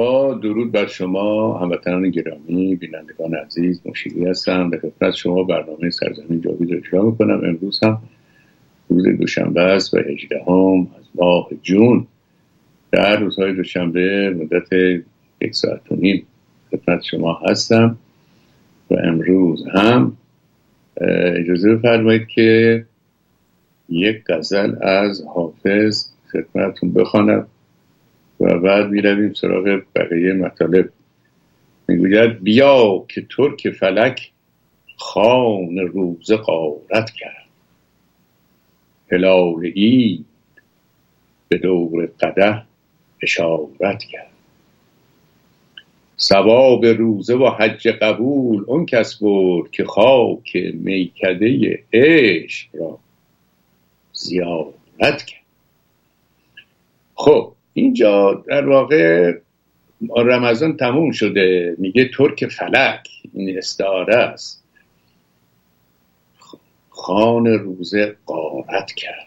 با درود بر شما هموطنان گرامی بینندگان عزیز مشیری هستم به خدمت شما برنامه سرزمین جاوید رو اجرا می‌کنم. امروز هم روز دوشنبه است و هجده هم از ماه جون. در روزهای دوشنبه مدت یک ساعت و نیم خدمت شما هستم و امروز هم اجازه بفرمایید که یک غزل از حافظ خدمتتون بخوانم. و بعد می‌رویم سراغ بقیه مطالب. می‌گوید بیا که ترک فلک خان روز قارت کرد. هلال به دور قده اشارت کرد. سواب روزه و حج قبول اون کس برد که خاک میکده عشق را زیارت کرد. خب اینجا در واقع رمضان تموم شده. میگه ترک فلک این استعاره است. خان روزه قارت کرد.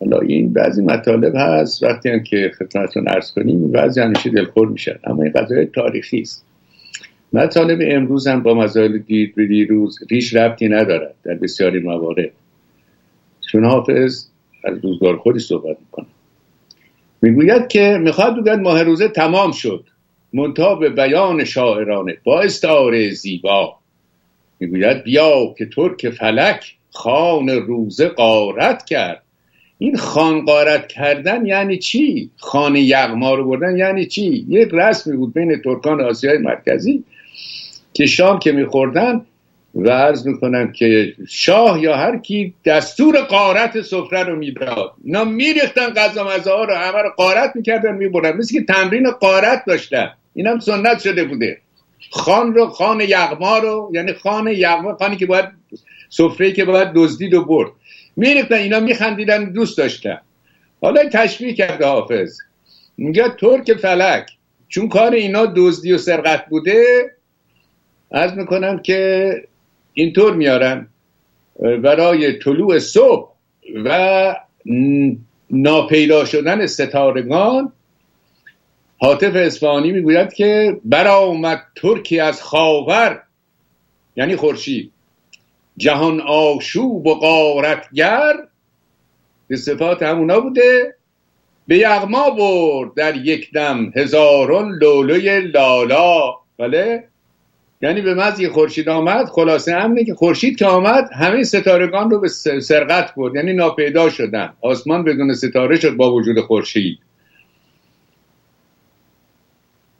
حالا این بعضی مطالب هست. وقتی هم که خدمتتون ارز کنیم بعضی همیشه دلخور میشن اما این قضای تاریخی است. مطالب امروز هم با مسائل دید به دیروز ریش ربطی ندارد در بسیاری موارد. چون حافظ از روزگار خودی صحبت می‌کنه می‌گوید که می‌خواد بگوید ماه روزه تمام شد. منتها به بیان شاعرانه با استعاره زیبا. می‌گوید بیا که ترک فلک خان روزه قارت کرد. این خان قارت کردن یعنی چی؟ خان یغما رو بردن یعنی چی؟ یک رسمی بود بین ترکان آسیای مرکزی که شام که میخوردن و عرض می‌کنم که شاه یا هر کی دستور قارت سفره رو می‌داد. اینا میریختن غذا مزه ها رو همه رو قارت می‌کردن میبردن. مثل که تمرین قارت داشتن. این هم سنت شده بوده. خان رو خان یغما رو یعنی خان یغما خانی که باید سفره که باید دزدید و برد. میریختن اینا میخندیدن دوست داشتن. حالا تشبیه کرده حافظ. میگه ترک فلک. چون کار اینا دزدی و سرقت بوده از می‌کنم که اینطور میارن برای طلوع صبح و ناپیدا شدن ستارگان حاطف اصفهانی می‌گوید که برآمد ترکی از خاور یعنی خورشید جهان آشوب و غارتگر به صفات همونا بوده به یغما برد در یک دم هزاران لولوی لالا. بله؟ یعنی به مزی خورشید آمد خلاصه همینه که خورشید که آمد همه ستارگان رو به سرقت برد. یعنی ناپیدا شدن. آسمان بدون ستاره شد با وجود خورشید.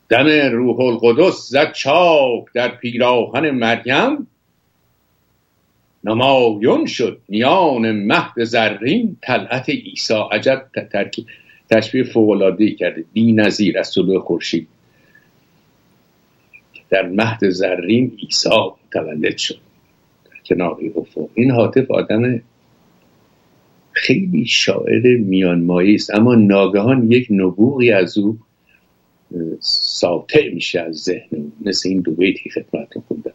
دم روح القدس زد چاک در پیراهن مریم. نمایون شد میان مهد زرین. طلعت عیسی عجب تشبیه فوق‌العاده‌ای کرده. بی‌نظیر از طلوع خورشید. در مهد زرین عیسی متولد شد. در کنار افق. این حاطف آدم خیلی شاعر میانمایی است. اما ناگهان یک نبوغی از او ساطع میشه از ذهن مثل این دو بیتی خدمتتون خوندم.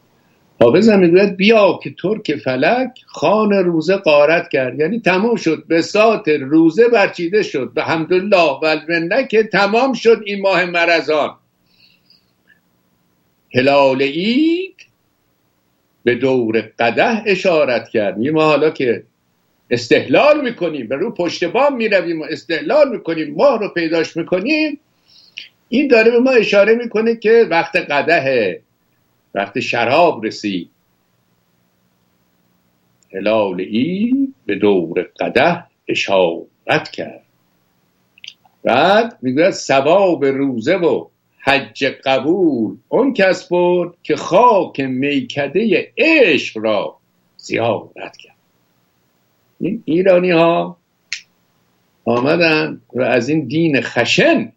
حافظ هم می‌گوید بیا که ترک فلک خان روزه قارت کرد. یعنی تمام شد. به سات روزه برچیده شد. به حمدالله و که تمام شد این ماه مرزان هلال اید به دور قده اشارت کرد ما حالا که استحلال می‌کنیم به رو پشت بام می‌رویم و استحلال می‌کنیم ماه رو پیداش می‌کنیم این داره به ما اشاره می‌کنه که وقت قده وقت شراب رسید. هلال ای به دور قده اشارت کرد. بعد می‌گوید ثواب روزه و حج قبول. اون کس بود که خاک میکده عشق را زیارت کرد. این ایرانی ها آمدن و از این دین خشن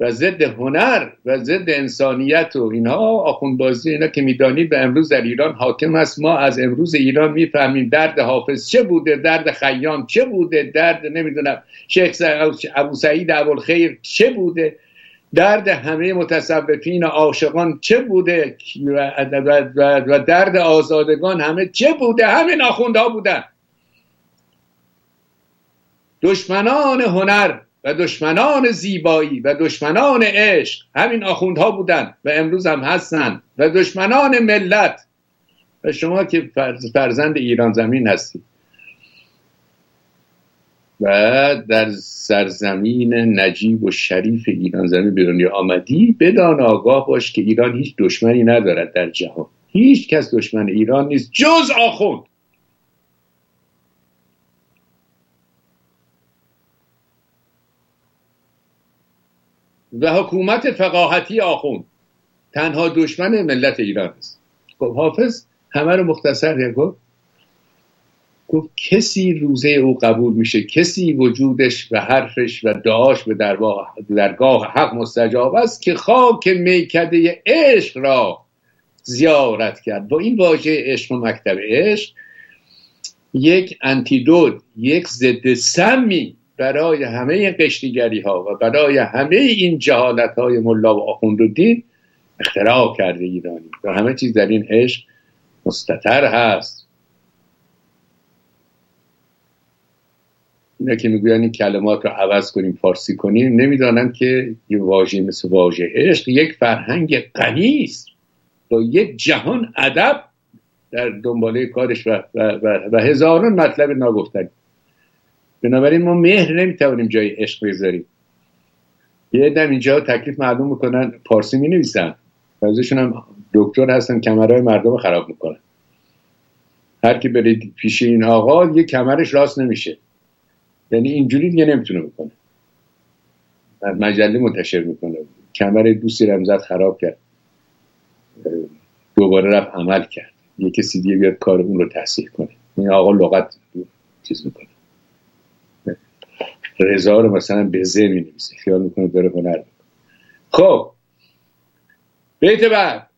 و ضد هنر و ضد انسانیت و اینها آخوند بازی اینا که می‌دانید به امروز در ایران حاکم است. ما از امروز ایران می‌فهمیم درد حافظ چه بوده درد خیام چه بوده درد نمی‌دونم شیخ ابو سعید خیر چه بوده. درد همه متصوفین عاشقان چه بوده؟ و درد آزادگان همه چه بوده؟ همه ناخوندها بودن. دشمنان هنر و دشمنان زیبایی و دشمنان عشق همین آخوندها بودن و امروز هم هستن. و دشمنان ملت. و شما که فرزند ایران زمین هستید. و در سرزمین نجیب و شریف ایران زمین به دنیا آمدی بدان آگاه باش که ایران هیچ دشمنی ندارد در جهان. هیچ کس دشمن ایران نیست جز آخوند. و حکومت فقاهتی آخوند. تنها دشمن ملت ایران است. خب حافظ همه رو مختصر گفت گفت کسی روزه او قبول میشه کسی وجودش و حرفش و دعاش به درگاه حق مستجاب است که خاک میکده عشق را زیارت کرد. با این واژه عشق و مکتب عشق یک انتیدوت یک ضد سمی برای همه قشتیگری ها و برای همه این جهالت های ملا و آخوند و دین اختراع کرده ایرانی. و همه چیز در این عشق مستطر هست. اینا که می‌گوین این کلمات رو عوض کنیم فارسی کنیم نمی‌دانم که یه واژه مثل واژه عشق یک فرهنگ غنی است. با یک جهان ادب در دنباله کارش و, و, و, و هزاران مطلب ناگفتنی. بنابراین ما مهر نمی‌توانیم جای عشق بذاریم یه دم اینجا تکلیف معلوم می‌کنن پارسی می نویسن بعضیشون هم دکتر هستن کمرهای مردم خراب می‌کنن. هر کی برید پیش این آقا یه کمرش راست نمیشه. یعنی اینجوری دیگه نمی‌تونه بکنه. مجله منتشر می‌کنه. کمر دوستی رمزت خراب کرد. دوباره رفت عمل کرد. یه کسی دیگه بیاد کار اون رو تحصیل کنه. این آقا لغت چیز می‌کنه. رضا رو مثلا به زه می خیال می‌کنه داره هنر خب. بیت بعد.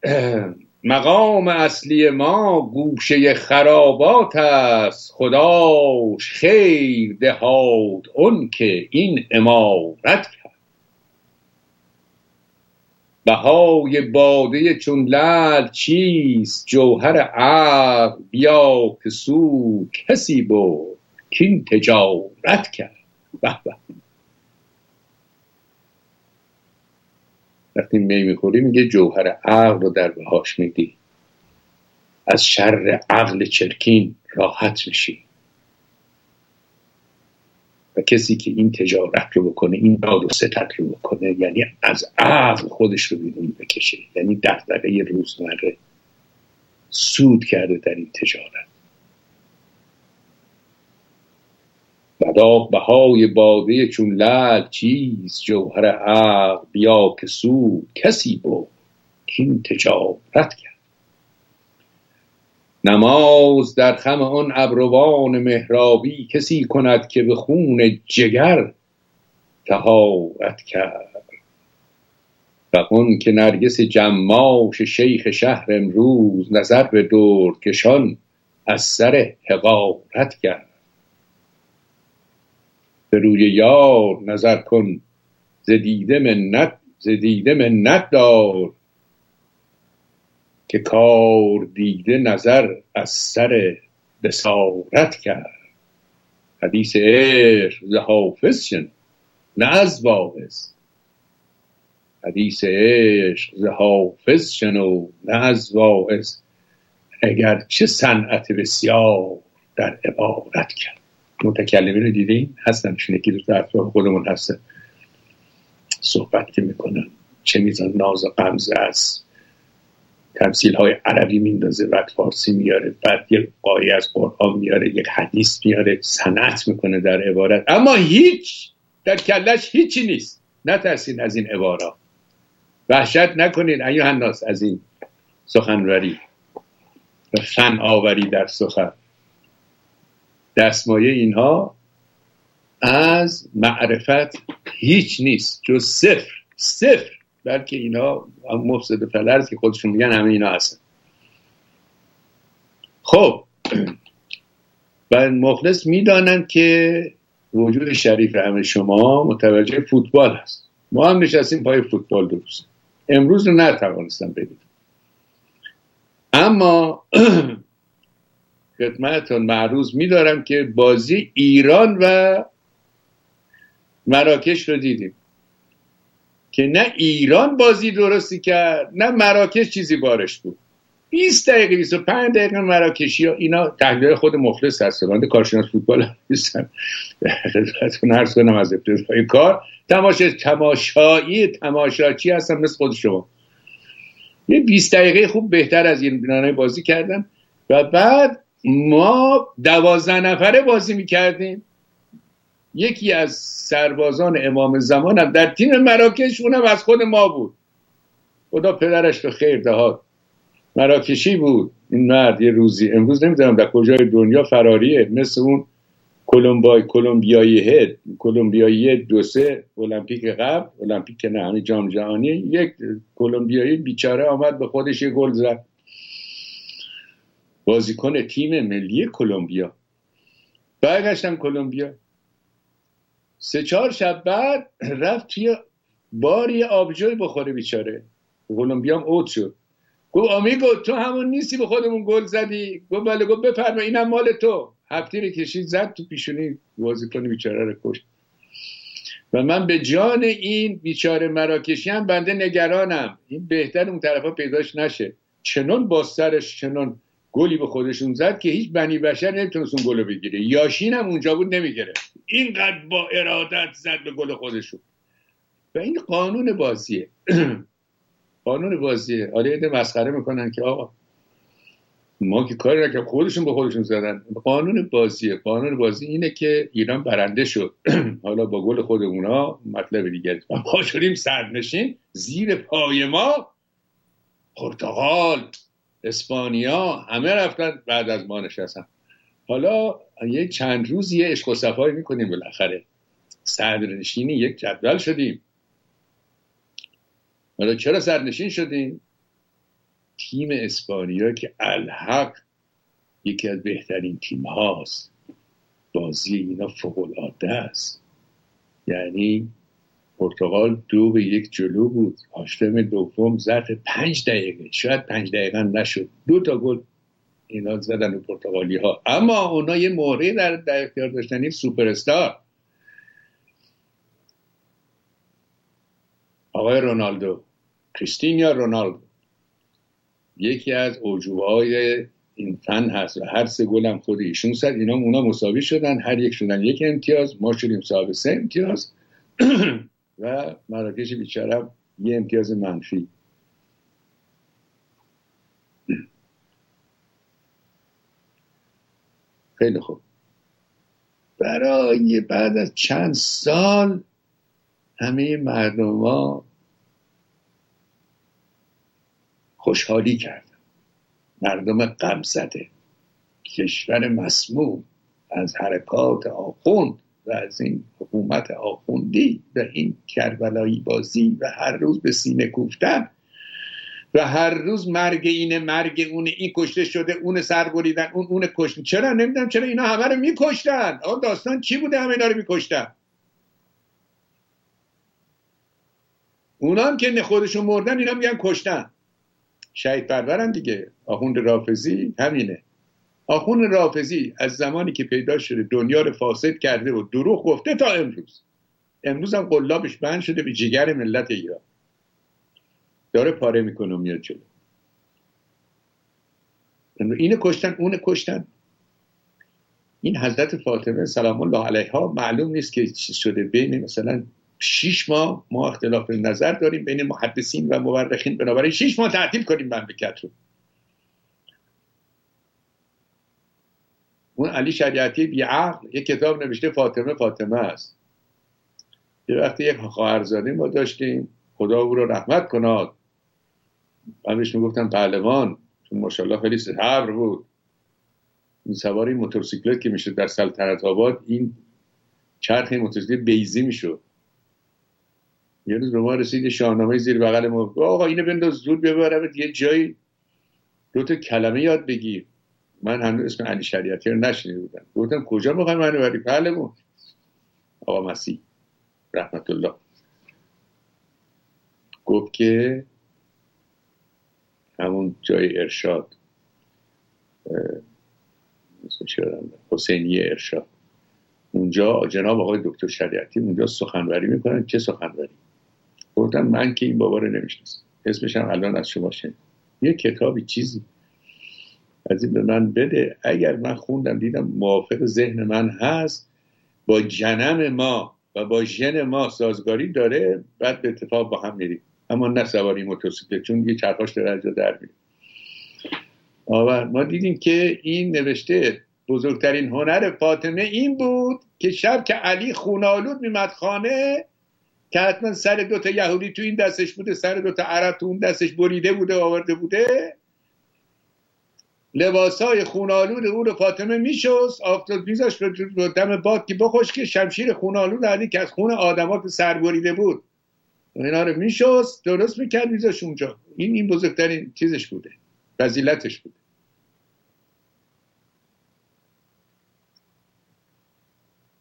مقام اصلی ما گوشه خرابات است. خداش خیر دهاد اون که این امارت کرد. بهای باده چون لل چیست؟ جوهر عقل بیا که سو کسی بود کین تجارت کرد. به. وقتی می می‌خوری میگه جوهر عقل رو در بهاش میدی. از شر عقل چرکین راحت میشی. و کسی که این تجارت رو بکنه این داد و ستت رو بکنه یعنی از عقل خودش رو بیرون بکشه. یعنی دقدقه روزمره سود کرده در این تجارت. به های باده چون لل چیز جوهر عقل بیا که سود کسی بود کین تجارت کرد. نماز در خم آن ابروان مهرابی کسی کند که به خون جگر تهارت کرد. و اون که نرگس جماش شیخ شهر امروز نظر به دور کشان از سر حقارت کرد. به روی یار نظر کن. زدیده منت زدیده منت دار. که کار دیده نظر از سر بسارت کرد. حدیث عشق ز حافظ شن نه از واعظ. حدیث عشق ز حافظ شنو نه از واعظ. اگر چه صنعت بسیار در عبارت کرد. متکلمی رو دیدین هستن. چون یکی دو اطراف خودمون هستن صحبت که می‌کنن. چه میزان ناز و قمزه است. تمثیل های عربی میندازه بعد فارسی میاره بعد یه قایه از قرآن میاره یک حدیث میاره سنت می‌کنه در عبارت. اما هیچ در کلش هیچی نیست. نترسین از این عبارات. وحشت نکنین ایوه الناس از این سخنوری. و فن آوری در سخن. دستمایه اینها از معرفت هیچ نیست جز صفر صفر بلکه اینا مفسد فلرز که خودشون میگن همه اینا هستن. خب و مخلص می‌دانند که وجود شریف همه شما متوجه فوتبال هست. ما هم نشستیم پای فوتبال درست امروز رو نتوانستم ببینم اما خدمتتون معروض میدارم که بازی ایران و مراکش رو دیدیم. که نه ایران بازی درستی کرد نه مراکش چیزی بارش بود. 20 دقیقه 25 دقیقه مراکشی ها اینا تحلیل خود مخلص هست. من کارشناس فوتبال نیستم خدمتتون عرض کنم از ابتدای کار. تماشا تماشایی تماشاچی هستم مثل خود شما. یه 20 دقیقه خوب بهتر از این بینانه بازی کردم و بعد ما دوازده نفره بازی می‌کردیم. یکی از سربازان امام زمانم در تیم مراکش اونم از خود ما بود. خدا پدرش تو خیر دهات مراکشی بود. این مرد یه روزی امروز نمی‌دونم در کجای دنیا فراریه مثل اون کلمبای کلمبیایی هد کلمبیایی دو سه المپیک قبل المپیک نه جام جهانی یک کلمبیایی بیچاره آمد به خودش یه گل زد. بازیکن تیم ملی کلمبیا. برگشتم کلمبیا. سه چهار شب بعد رفت توی باری آبجوی بخوره بیچاره. کلمبیا هم اوت شد. گفت آمیگو تو همون نیستی به خودمون گل زدی؟ گفت بله گفت بفرما اینم مال تو. هفتی رو کشید زد تو پیشونی بازیکن بیچاره رو کشت. و من به جان این بیچاره مراکشی هم بنده نگرانم. این بهتر اون طرفا پیداش نشه. چنان با سرش چنان گلی به خودشون زد که هیچ بنی بشر نمی‌تونست اون گلو بگیره یاشین هم اونجا بود نمی‌گیره اینقدر با ارادت زد به گل خودشون. و این قانون بازیه. قانون بازیه. حالا یه مسخره می‌کنن که آقا ما که کاری که خودشون به خودشون زدن. قانون بازیه. قانون بازی اینه که ایران برنده شد. حالا با گل خود اونا مطلب دیگه ما شدیم سرنشین. زیر پای ما پرتغال. اسپانیا همه رفتن بعد از ما نشستن. حالا یه چند روز یه عشق و صفایی می‌کنیم بالاخره. سرنشینی یک جدول شدیم. حالا چرا سرنشین شدیم؟ تیم اسپانیا که الحق یکی از بهترین تیم هاست. بازی اینا فوق العاده است. یعنی پرتغال دو به یک جلو بود. هاشتم دوم ظرف پنج دقیقه. شاید پنج دقیقه نشد. دو تا گل اینا زدن به پرتغالی ها اما اونا یه موقعی در, در اختیار داشتن این سوپر استار آقای رونالدو. کریستینیا رونالدو. یکی از های این فن هست و هر سه گل هم خود ایشون زد. اینا اونا مساوی شدن. هر یک شدن. یک امتیاز. ما شدیم صاحب سه امتیاز. و مراکش بیچاره یه امتیاز منفی. خیلی خوب. برای بعد از چند سال همه مردم ها خوشحالی کردن. مردم غم زده کشور مسموم از حرکات آخوند و از این حکومت آخوندی و این کربلایی بازی و هر روز به سینه کوفتن و هر روز مرگ اینه مرگ اونه این کشته شده اون سر بریدن اون اون کشتن چرا؟ نمی‌دونم چرا اینا همه رو میکشتن؟ آن داستان چی بوده همه اینا رو میکشتن؟ اونا هم که خودشون مردن اینا میگن کشتن. شهید پرورن دیگه. آخوند رافزی همینه. آخوند رافزی از زمانی که پیدا شده دنیا رو فاسد کرده و دروغ گفته تا امروز. امروز هم قلابش بند شده به جگر ملت ایران. داره پاره می‌کنه و میاد جلو. اینه کشتن اون کشتن. این حضرت فاطمه سلام الله علیها معلوم نیست که چی شده. بین مثلا شیش ماه ما اختلاف نظر داریم بین محدثین و مورخین. بنابراین شیش ماه تعطیل کنیم مملکت رو. اون علی شریعتی بیعقل یک کتاب نوشته فاطمه فاطمه است. یه وقتی یک خواهرزاده ما داشتیم خدا او رو رحمت کناد من بهش می‌گفتم پهلوان چون ماشاءالله خیلی صبر بود. این سواری موتورسیکلت که میشه در سلطنت آباد این چرخ موتورسیکلت بیزی می‌شد. یه روز به ما رسید شاهنامه زیر بغل ما آقا اینو بنداز زود ببرم یه جایی دو تا کلمه یاد بگیر. من هنوز اسم علی شریعتی رو نشنیده بودم. گفتم کجا می‌خوای منو بری پهلمون آقا مسیح رحمت الله. گفت که همون جای ارشاد حسینی ارشاد. اونجا جناب آقای دکتر شریعتی اونجا سخنوری می‌کنن چه سخنوری؟ گفتم من که این بابا رو نمی‌شناسم. اسمش هم الان از شما شنید یه کتابی چیزی. از این به من بده. اگر من خوندم دیدم موافق ذهن من هست. با جنم ما و با ژن ما سازگاری داره بعد به اتفاق با هم میریم. اما نه سواری موتورسیکلت چون یه چرخاش در از در میریم ما دیدیم که این نوشته بزرگترین هنر فاطمه این بود که شب که علی خونالود میمد خانه که حتما سر دوتا یهودی تو این دستش بوده سر دوتا عرب تو اون دستش بریده بوده آورده بوده. لباسای خونالود او رو فاطمه میشست آفتاب میذاشت رو دم باد که بخوش که شمشیر خونالود علی که از خون آدما که سر بریده بود. اینا رو میشست درست می‌کرد میذاشت اونجا. این این بزرگترین چیزش بوده. فضیلتش بوده.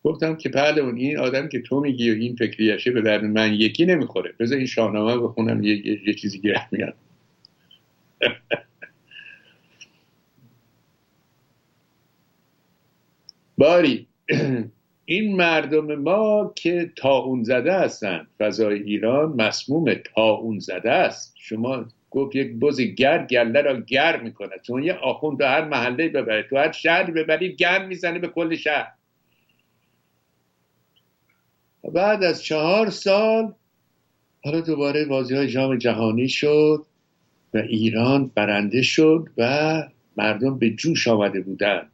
گفتم که اون این آدم که تو میگی و این فکریشه به درد من یکی نمی‌خوره. بذار این شاهنامه بخونم یه, یه،, یه چیزی گره میاد باری. این مردم ما که تاون زده هستن. فضای ایران مسموم تاون زده است. شما گفت یک بز گر گله را گر می‌کنه چون یه آخوند تو هر محله ببرید. تو هر شهری ببرید گر می‌زنه به کل شهر. بعد از چهار سال حالا دوباره بازی های جام جهانی شد و ایران برنده شد و مردم به جوش آمده بودن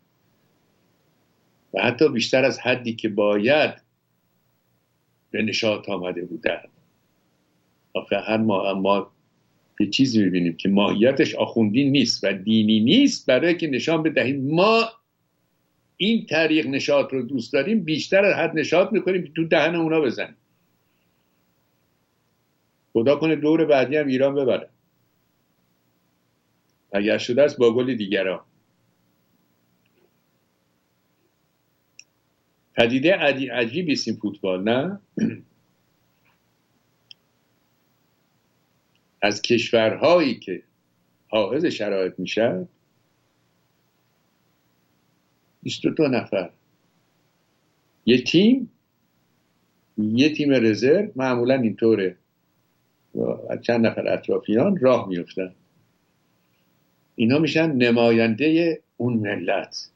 و حتی بیشتر از حدی که باید به نشاط آمده بودن. آخه هر ما ما یه چیزی می‌بینیم که ماهیتش آخوندی نیست و دینی نیست برای که نشان بدهیم ما این طریق نشاط رو دوست داریم بیشتر از حد نشاط می‌کنیم که تو دهن اونا بزنیم. خدا کنه دور بعدی هم ایران ببره. اگر شده است با گل دیگران. پدیده عجیبی است این فوتبال نه؟ از کشورهایی که حائز شرایط میشه 22 نفر. یه تیم یه تیم رزرو معمولا اینطوره. چند نفر اطرافیان راه میفتن اینا میشن نماینده اون ملت.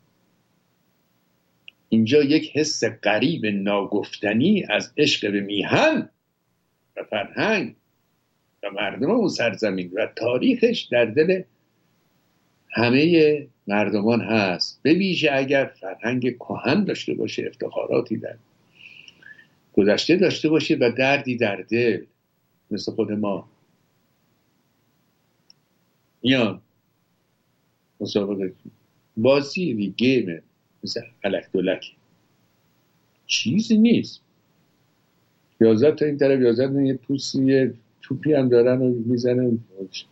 اینجا یک حس قریب ناگفتنی از عشق به میهن و فرهنگ و مردم اون سرزمین و تاریخش در دل همه مردمان هست. به ویژه اگر فرهنگ کهن داشته باشه افتخاراتی در گذشته داشته باشه و دردی در دل مثل خود ما. یا مسابقه بازی گیمه مثل علک دولک. چیزی نیست. یازد تا این طرف یازد یه پوسی توپی هم دارن و می‌زنن.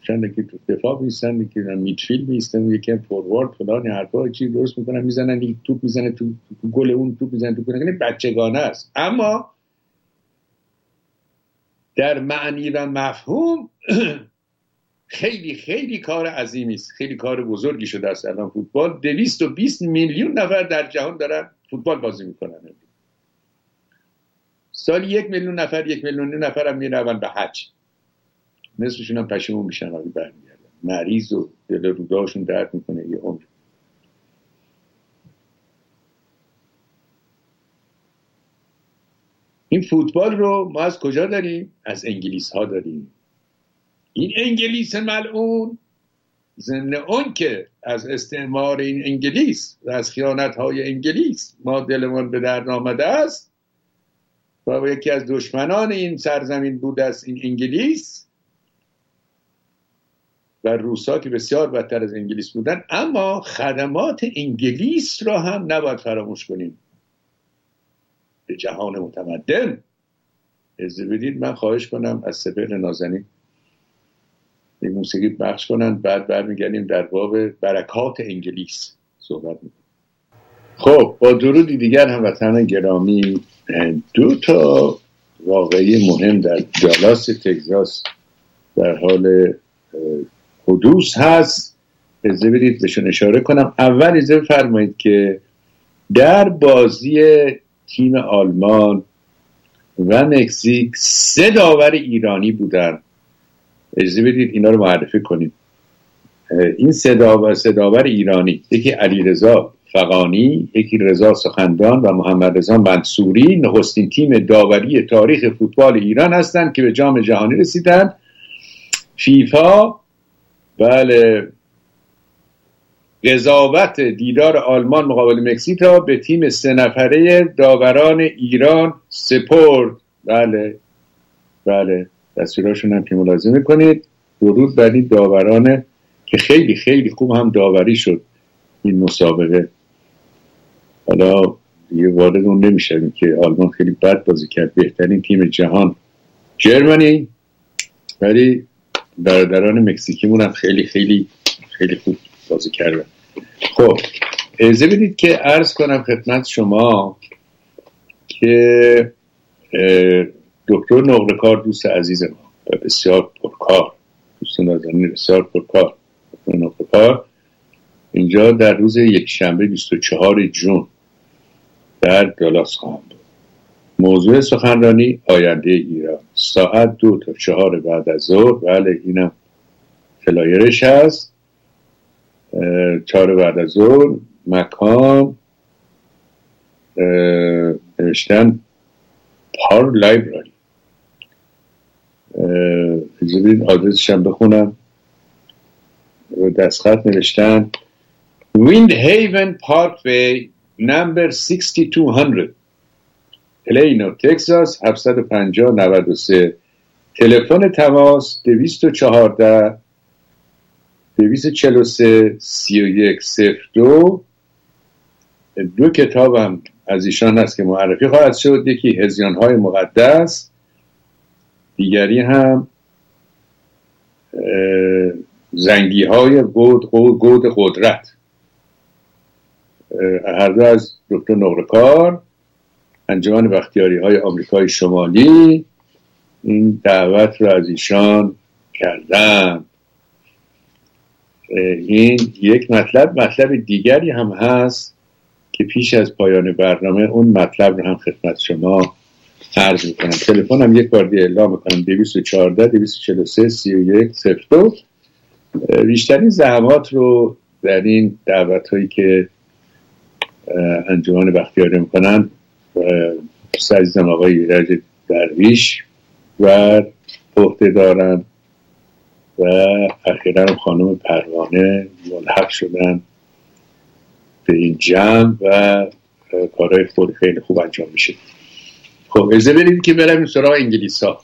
چند که تو دفاع میستن که میتفیل میستن یکی فوروارد فلان حرفا چی درست می‌کنن می‌زنن یک توپ می‌زنه تو, گل اون توپ می‌زنه تو یعنی بچگانه است. اما در معنی و مفهوم خیلی خیلی کار عظیمی است. خیلی کار بزرگی شده است الان فوتبال. 220 میلیون نفر در جهان دارن فوتبال بازی می‌کنن. سال یک میلیون نفر یک میلیون نفر هم میرون به حج. نصفشون هم پشیمون میشن وقتی برمیگردن. مریض و دل روداشون درد می‌کنه یه عمر. این فوتبال رو ما از کجا داریم؟ از انگلیس ها داریم. این انگلیس ملعون ضمن اون که از استعمار این انگلیس و از خیانت های انگلیس ما دلمان به درد آمده است و یکی از دشمنان این سرزمین بود است این انگلیس و روسا که بسیار بدتر از انگلیس بودن اما خدمات انگلیس را هم نباید فراموش کنیم. به جهان متمدن. از بدید من خواهش کنم از سپر نازنین. این موسیقی بخش کنن بعد برمیگردیم در باب برکات انگلیس صحبت می‌کنیم. خب با درودی دیگر هم وطن گرامی دو تا واقعی مهم در جالاس تگزاس در حال حدوث هست. اجازه بدید بهشون اشاره کنم. اول اجازه فرمایید که در بازی تیم آلمان و مکزیک سه داور ایرانی بودن. اجازه بدید اینا رو معرفی کنیم. این سه داور, سه داور ایرانی یکی علیرضا فقانی یکی رضا سخندان و محمد رضا منصوری نخستین تیم داوری تاریخ فوتبال ایران هستند که به جام جهانی رسیدن فیفا بله قضاوت دیدار آلمان مقابل مکزیک را به تیم سه نفره داوران ایران سپرد بله بله. دستوراشون هم که ملاحظه می‌کنید درود بر این داوران که خیلی خیلی خوب هم داوری شد این مسابقه. حالا دیگه وارد اون نمی‌شویم که آلمان خیلی بد بازی کرد بهترین تیم جهان. جرمنی؟ ولی برادران مکزیکیمون هم خیلی خیلی خیلی خوب بازی کردن. خب اجازه بدید که عرض کنم خدمت شما که دکتر نقرکار دوست عزیز ما. و بسیار پرکار. دوست نازنین بسیار پرکار. دکتر نقرکار اینجا در روز یک شنبه 24 جون در دالاس خواهم بود. موضوع سخنرانی آینده ایران. ساعت دو تا چهار بعد از ظهر. بله اینم flyer ش هست. چهار بعد از ظهر. مکان نوشتن Parr Library. اجازه آدرسش هم بخونم. دستخط نوشتن. Windhaven Parkway نمبر 6200 Plano Texas 750 93 تلفن تماس 214 243 31 02 دو. کتابم از ایشان هست که معرفی خواهد شد. یکی هزیان های مقدس. دیگری هم زنگی های گود, گود قدرت. هر دو از دکتر نقرکار انجمن بختیاری های آمریکای شمالی این دعوت رو از ایشان کردم این یک مطلب مطلب دیگری هم هست که پیش از پایان برنامه اون مطلب رو هم خدمت شما عرض می‌کنم. تلفن هم یک بار دیگه اعلام می‌کنم. 214 243 31 02 بیشترین زحمات رو در این دعوت هایی که انجمن بختیاری می‌کنن سعیزم آقای رج درویش و عهده دارن و اخیرا خانم پروانه ملحق شدن به این جمع و کارهای خود خیلی خوب انجام میشه. خب اجازه بدید که برم سراغ انگلیس ها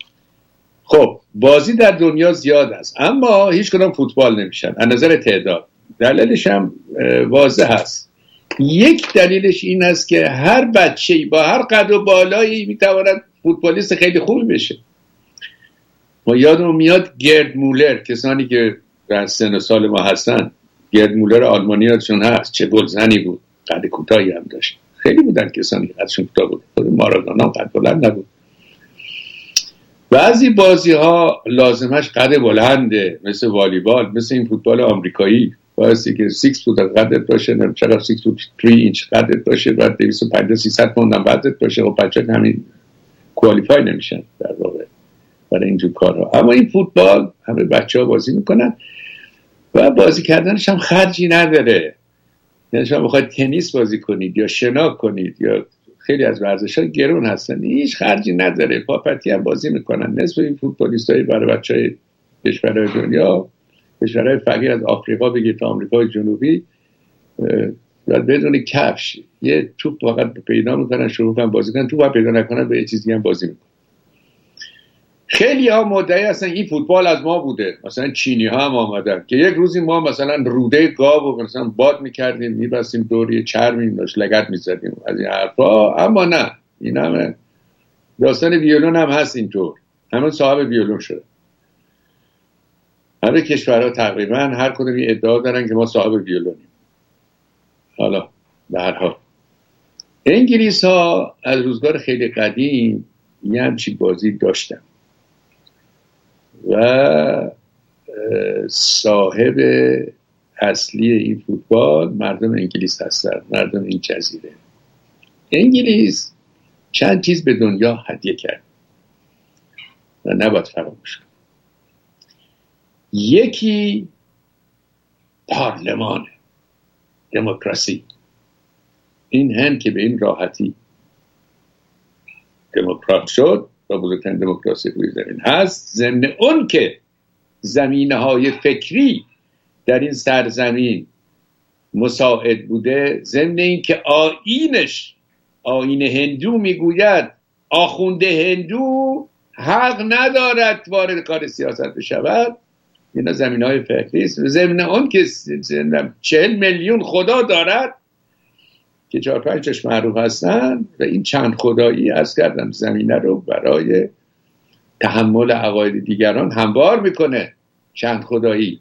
خب بازی در دنیا زیاد است اما هیچ کنم فوتبال نمیشن. از نظر تعداد دلیلش هم واضح هست یک دلیلش این است که هر بچه با هر قد و بالایی می‌تواند فوتبالیست خیلی خوبی بشه. ما یادمون میاد گرد مولر کسانی که در سن سال ما هستن گرد مولر آلمانی هست چه گلزنی بود قد کوتاهی هم داشت. خیلی بودن کسانی قدشون کوتاه بود خود مارادونا قد بلند نبود. بعضی بازی ها لازمش قد بلنده مثل والیبال مثل این فوتبال آمریکایی. بایستی که 6 فوت قدت باشه نم چقدر 6 فوت 3 اینچ قدت باشه بعد 250 300 پوند هم قدت باشه. و بچه همین کوالیفای نمیشن در واقع برای اینجور کارها. اما این فوتبال همه بچه ها بازی می‌کنن و بازی کردنش هم خرجی نداره. یعنی شما بخواید تنیس بازی کنید یا شنا کنید یا خیلی از ورزش ها گرون هستن. هیچ خرجی نداره. پاپتی هم بازی می‌کنن. نصف این فوتبالیست های برای بچه های کشورهای دنیا کشورهای فقیر از آفریقا بگید تا آمریکای جنوبی و بدون کفش. یه توپ فقط پیدا می‌کنن شروع کنن بازی کنن. توپ پیدا نکنن به یه چیزی هم بازی می‌کنن. خیلی ها مدعی هستن این فوتبال از ما بوده. مثلا چینی ها هم آمدن که یک روزی ما مثلا روده گاو و مثلا باد می‌کردیم میبستیم دوری چرمی داشت لگت می‌زدیم از این حرفا. اما نه این همه داستان ویولون هم هست اینطور. همه صاحب ویولون شده. همه کشورها تقریبا هر کدوم ادعا دارن که ما صاحب ویولونیم. حالا به هر حال. انگلیس ها از روزگار خیلی قدیم یه همچی بازی داشتن. و صاحب اصلی این فوتبال مردم انگلیس هستن مردم این جزیره. انگلیس چند چیز به دنیا هدیه کرد. و نباید فراموش کرد یکی پارلمان دموکراسی. این هند که به این راحتی دموکرات شد و بزرگترین دموکراسی روی زمین هست. ضمن اون که زمینه های فکری در این سرزمین مساعد بوده ضمن اینکه آینش آین هندو می‌گوید آخونده هندو حق ندارد وارد کار سیاست بشود. اینا زمین های فکری است. ضمن اون که چهل میلیون خدا دارد که چهار پنجش معروف هستن و این چند خدایی از کردم زمینه رو برای تحمل عقاید دیگران هموار می‌کنه. چند خدایی.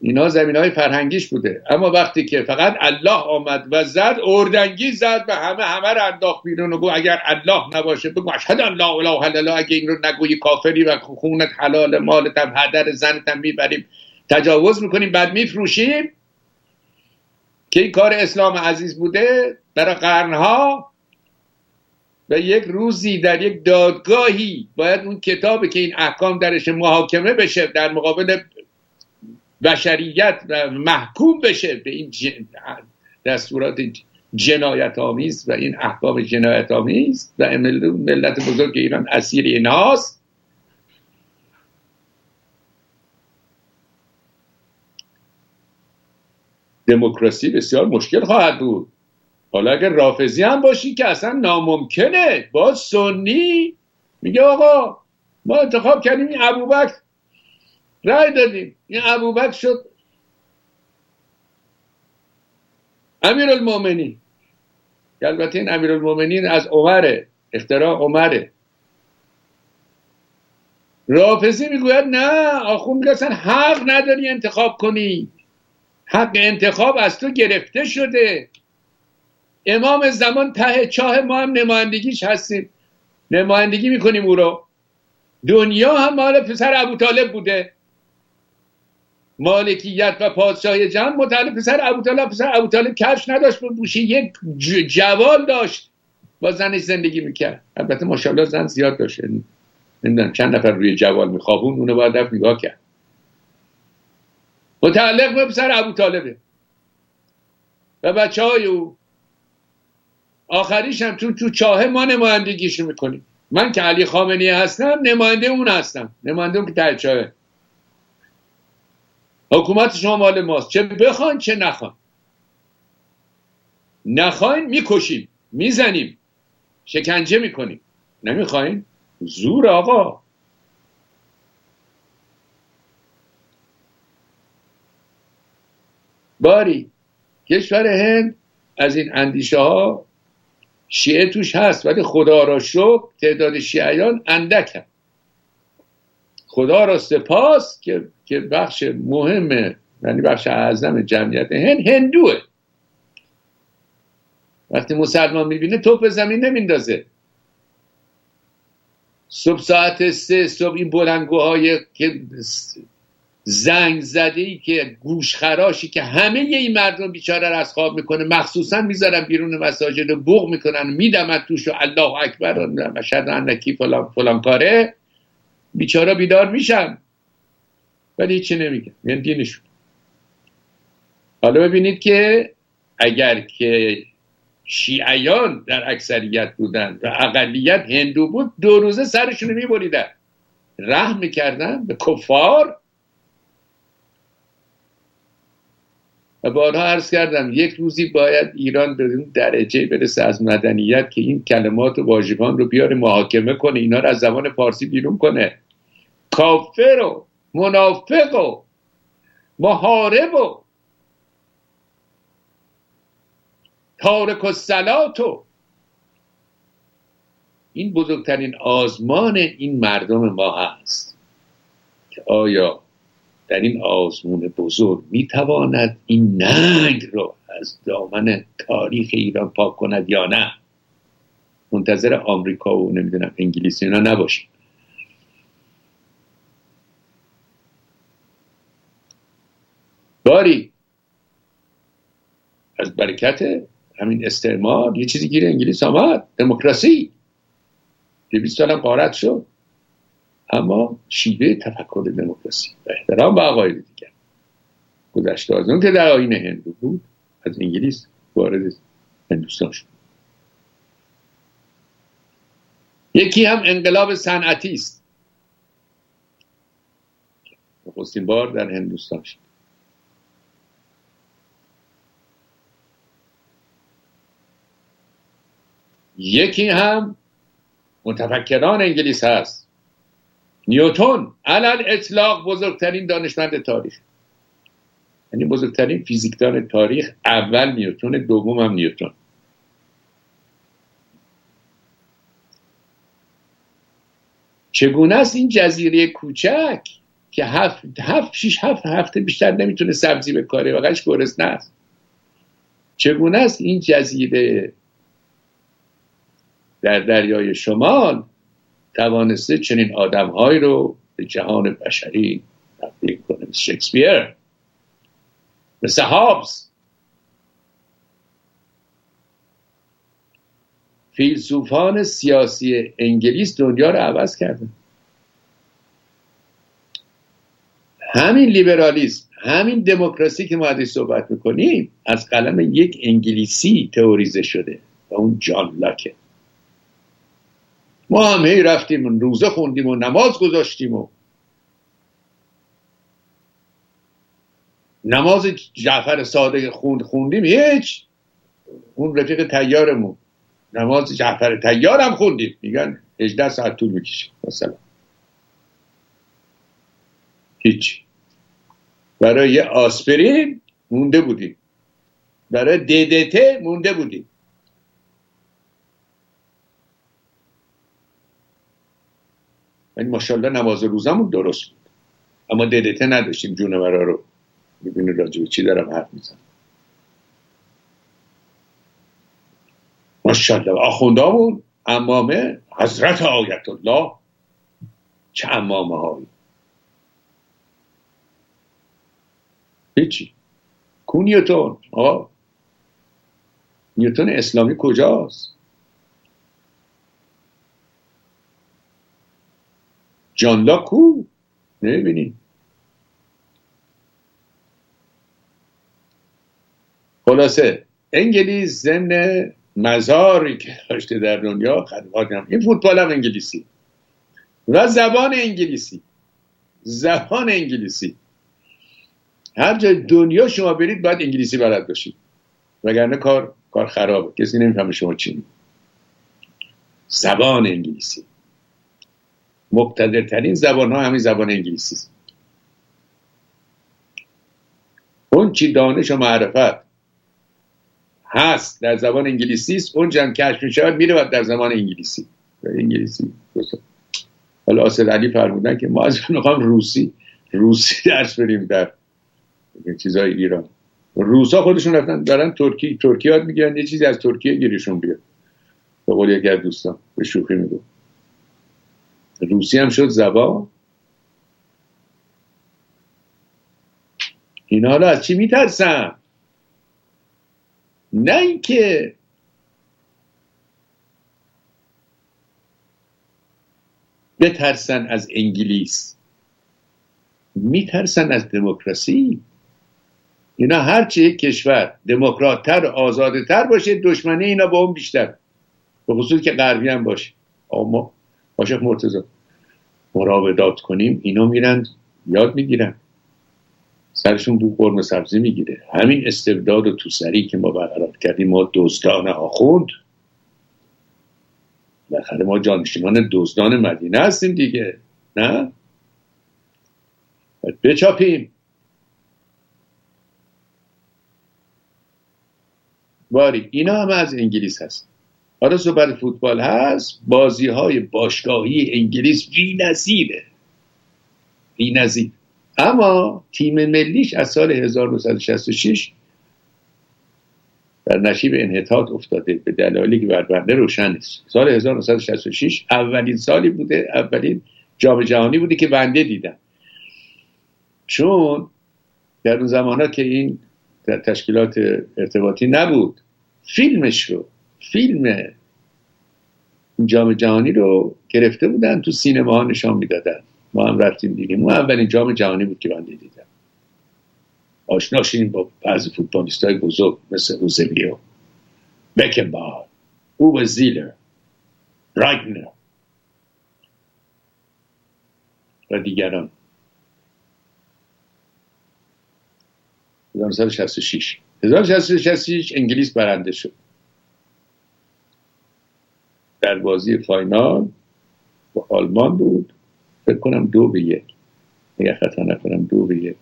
اینا زمین های فرهنگیش بوده. اما وقتی که فقط الله آمد و زد اردنگی زد و همه همه رو انداخت بیرون و اگر الله نباشه بگو اشهد الله اله الا اگه این رو نگویی کافری و خونت حلال مالت هم هدر زنت هم می‌بریم. تجاوز می‌کنیم بعد میفروشیم. که این کار اسلام عزیز بوده برای قرنها و یک روزی در یک دادگاهی باید اون کتابی که این احکام درش محاکمه بشه در مقابل بشریت محکوم بشه به این دستورات جنایت آمیز و این احکام جنایت آمیز و ملت بزرگ ایران اسیر ایناست دموکراسی بسیار مشکل خواهد بود. حالا اگر رافضی هم باشی که اصلا ناممکنه با سنی. میگه آقا ما انتخاب کردیم این ابوبکر رای دادیم. این ابوبکر شد امیر المومنی البته این امیر المومنین از عمره اختراع عمره. رافضی می‌گوید نه آخون میگه حق نداری انتخاب کنی. حق انتخاب از تو گرفته شده. امام زمان ته چاه ما هم نمایندگیش هستیم. نمایندگی می‌کنیم او رو. دنیا هم مال پسر ابو طالب بوده. مالکیت و پادشاهی جهان متعلق پسر ابو طالب. پسر ابو طالب کفش نداشت به بوشی یک جوال داشت. با زنش زندگی می‌کرد. البته ماشاءالله زن زیاد داشت. نمی‌دونم چند نفر روی جوال میخوابون اونو باید رفت نگاه کرد. متعلق به پسر ابو طالبه. و بچه های او. آخریش هم تو تو چاه ما نمایندگیشو می‌کنیم. من که علی خامنی هستم نماینده اون هستم. نماینده اون که ته چاهه. حکومت شما مال ماست. چه بخوان چه نخوان. نخواین می‌کشیم می‌زنیم. شکنجه می‌کنیم. نمی‌خواین؟ زور آقا. باری. کشور هند از این اندیشه ها شیعه توش هست ولی خدا را شکر تعداد شیعیان اندک خدا را سپاس که که بخش مهم یعنی بخش اعظم جمعیت هند هندوه. وقتی مسلمان می‌بینه توپ زمین نمیندازه. صبح ساعت سه صبح این بلنگوهای که زنگ زده ای که گوش خراشی که همه این مردم بیچاره از خواب می‌کنه مخصوصا می‌ذارن بیرون مساجد بغ می‌کنن میدمن توش و الله اکبر و شد انکی فلان, فلان کاره بیچاره بیدار میشن. ولی هیچی نمیگن. یعنی دینشون. حالا ببینید که اگر که شیعیان در اکثریت بودن و اقلیت هندو بود دو روزه سرشون میبریدن. رحم می‌کردن به کفار و بارها عرض کردم یک روزی باید ایران به اون درجه برسه از مدنیت که این کلمات و واژگان رو بیاره محاکمه کنه اینا رو از زبان فارسی بیرون کنه. کافر و منافق و محارب و تارک و سلات و این بزرگترین آزمان این مردم ما هست که آیا در این آزمون بزرگ می‌تواند این ننگ رو از دامن تاریخ ایران پاک کند یا نه؟ منتظر آمریکا و نمی‌دونم انگلیسی اینا نباشیم. باری. از برکت همین استعمار یه چیزی گیر انگلیس آمد. دموکراسی. دویست سال هم قارت شد. اما شیوه تفکر دموکراسی و احترام به آقای دیگر گذشته از اون که در آین هندو بود از انگلیس وارد هندوستان شد. یکی هم انقلاب صنعتی است. نخستین بار در هندوستان شد. یکی هم متفکران انگلیس هست. نیوتون علل اطلاق بزرگترین دانشمند تاریخ. یعنی بزرگترین فیزیکدان تاریخ اول نیوتون دوم هم نیوتون چگونه است این جزیره کوچک که هفت, هفت شیش هفت هفته بیشتر نمی‌تونه سبزی بکاره و قش گرسنه است چگونه است این جزیره در دریای شمال توانسته چنین آدمهایی رو به جهان بشری تبدیل کنه. مثل شکسپیر مثل هابز. فیلسوفان سیاسی انگلیس دنیا رو عوض کردن همین لیبرالیسم همین دموکراسی که ما ازش صحبت می‌کنیم از قلم یک انگلیسی تئوریزه شده و اون جان لاکه. ما هم هی رفتیم روزه خوندیم و نماز گذاشتیم و نماز جعفر صادق خوند خوندیم؟ هیچ. اون رفیق تیارمون نماز جعفر تیار هم خوندیم. میگن 18 ساعت طول می‌کشه. مثلا. هیچ. برای آسپرین مونده بودیم. برای ددت مونده بودیم. ولی ماشاءالله نماز روزمون درست بود. اما ددته نداشتیم جونورا رو می‌بینی راجبه چی دارم حرف می‌زنم. ماشاءالله. آخوندامون امامه حضرت آیت الله چه امامه هایی هیچی. کو نیوتون آقا نیوتون اسلامی کجاست؟ جان لاک کو نمی‌بینی. خلاصه انگلیس ضمن مزاری که داشته در دنیا خدمات این فوتبال هم انگلیسی. و زبان انگلیسی. زبان انگلیسی. هر جای دنیا شما برید باید انگلیسی بلد باشید. وگرنه کار کار خرابه. کسی نمی‌فهمه شما چی زبان انگلیسی. مقتدرترین زبان ها همین زبان انگلیسی. است اون چی دانش و معرفت هست در زبان انگلیسی است اون جمع کشف می شود میره در زبان انگلیسی. در انگلیسی. حالا آسل علی فرمودن که ما از می‌خوام روسی روسی درس بریم در چیزای ایران. روسا خودشون رفتن دارن ترکی ترکی یاد می‌گیرن یه چیزی از ترکیه گیرشون بیاد. به قول یکی از دوستان به شوخی میگو روسی هم شد زبان؟ اینا حالا از چی میترسن؟ نه اینکه بترسن از انگلیس. میترسن از دموکراسی؟ اینا هرچی یک کشور دموکراتتر آزادتر باشه دشمنی اینا با اون بیشتر. به خصوص که غربی هم باشه. اما عاشق مرتضا مراودات کنیم اینا میرن یاد می‌گیرن. سرشون بو قرم سبزی می‌گیره. همین استبداد و توسری که ما برقرار کردیم ما دزدان آخوند. بالاخره ما جانشینان دزدان مدینه هستیم دیگه نه؟ بچاپیم. باری اینا هم از انگلیس هست. حالا صحبت فوتبال هست بازی های باشگاهی انگلیس بی نظیره. بی نظیر. اما تیم ملیش از سال 1966 در نشیب انحطاط افتاده. به دلایلی که بر بنده روشن نیست. سال 1966 اولین سالی بوده اولین جام جهانی بوده که بنده دیدم. چون در اون زمانات که این تشکیلات ارتباطی نبود فیلمش رو فیلم جام جهانی رو گرفته بودن تو سینما ها نشان می‌دادن. ما هم رفتیم دیدیم. اون اولین جام جهانی بود که من دیدم. آشنا شدیم با بعضی فوتبالیست های بزرگ مثل اوزبیو بکنبار او زیلر رایگنر و دیگران. 1966 1966 انگلیس برنده شد. در بازی فاینال با آلمان بود. فکر کنم دو به یک. اگر خطا نکنم دو به یک.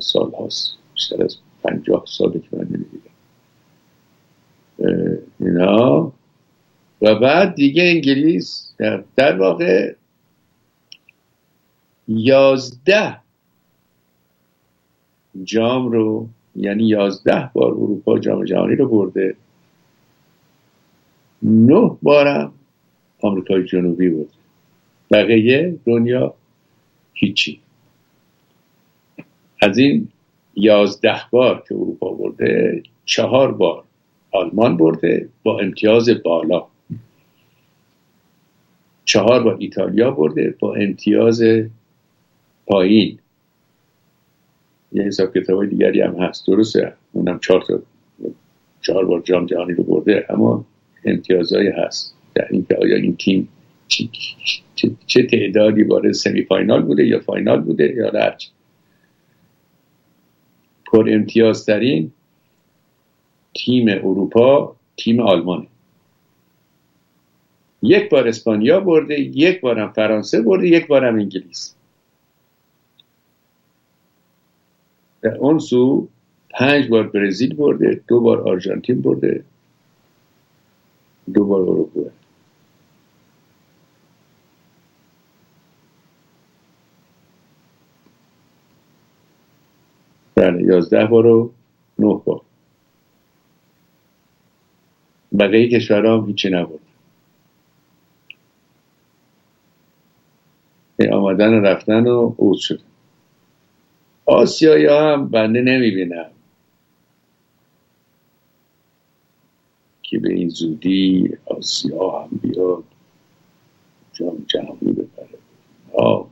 سال هاست. بیشتر از پنجاه ساله که من نمی‌دیدم. اینا. و بعد دیگه انگلیس در, در واقع یازده جام رو یعنی یازده بار اروپا جام جهانی رو برده. نه بارم آمریکای جنوبی بود. بقیه دنیا هیچی. از این یازده بار که اروپا برده چهار بار آلمان برده با امتیاز بالا. چهار بار ایتالیا برده با امتیاز پایین. یه حساب کتاب دیگری هم هست. درسته. اونم چهار تا چهار بار جام جهانی رو برده اما امتیازهایی هست. در اینکه آیا این تیم چه تعدادی وارد سمی فاینال بوده یا فاینال بوده یا هرچی پر امتیازترین تیم اروپا تیم آلمانه. یک بار اسپانیا برده یک بارم فرانسه برده یک بارم انگلیس. در اون سو پنج بار برزیل برده دو بار آرژانتین برده دو بار اروپا بله یازده بار و نه بار. بقیه کشورها هم هیچی نبود. آمدن و رفتن و اوز شدن آسیایی هم بنده نمی‌بینم که به این زودی آسیا هم بیاد. جام جهانی ببره.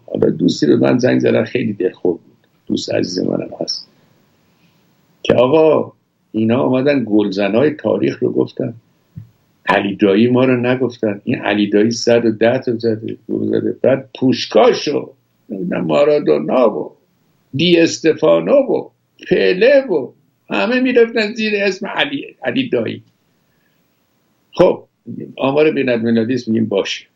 حالا دوستی به من زنگ زدن خیلی دلخور بود. دوست عزیز منم هست. که آقا اینا آمدن گلزنهای تاریخ رو گفتن. علی دایی ما رو نگفتن. این علی دایی صد و ده تا زده زده. بعد پوشکاشو مارادونا و دی استفانو و پله و همه می‌رفتن زیر اسم علی, علی دایی خب آمار بین المللی میگیم باشه.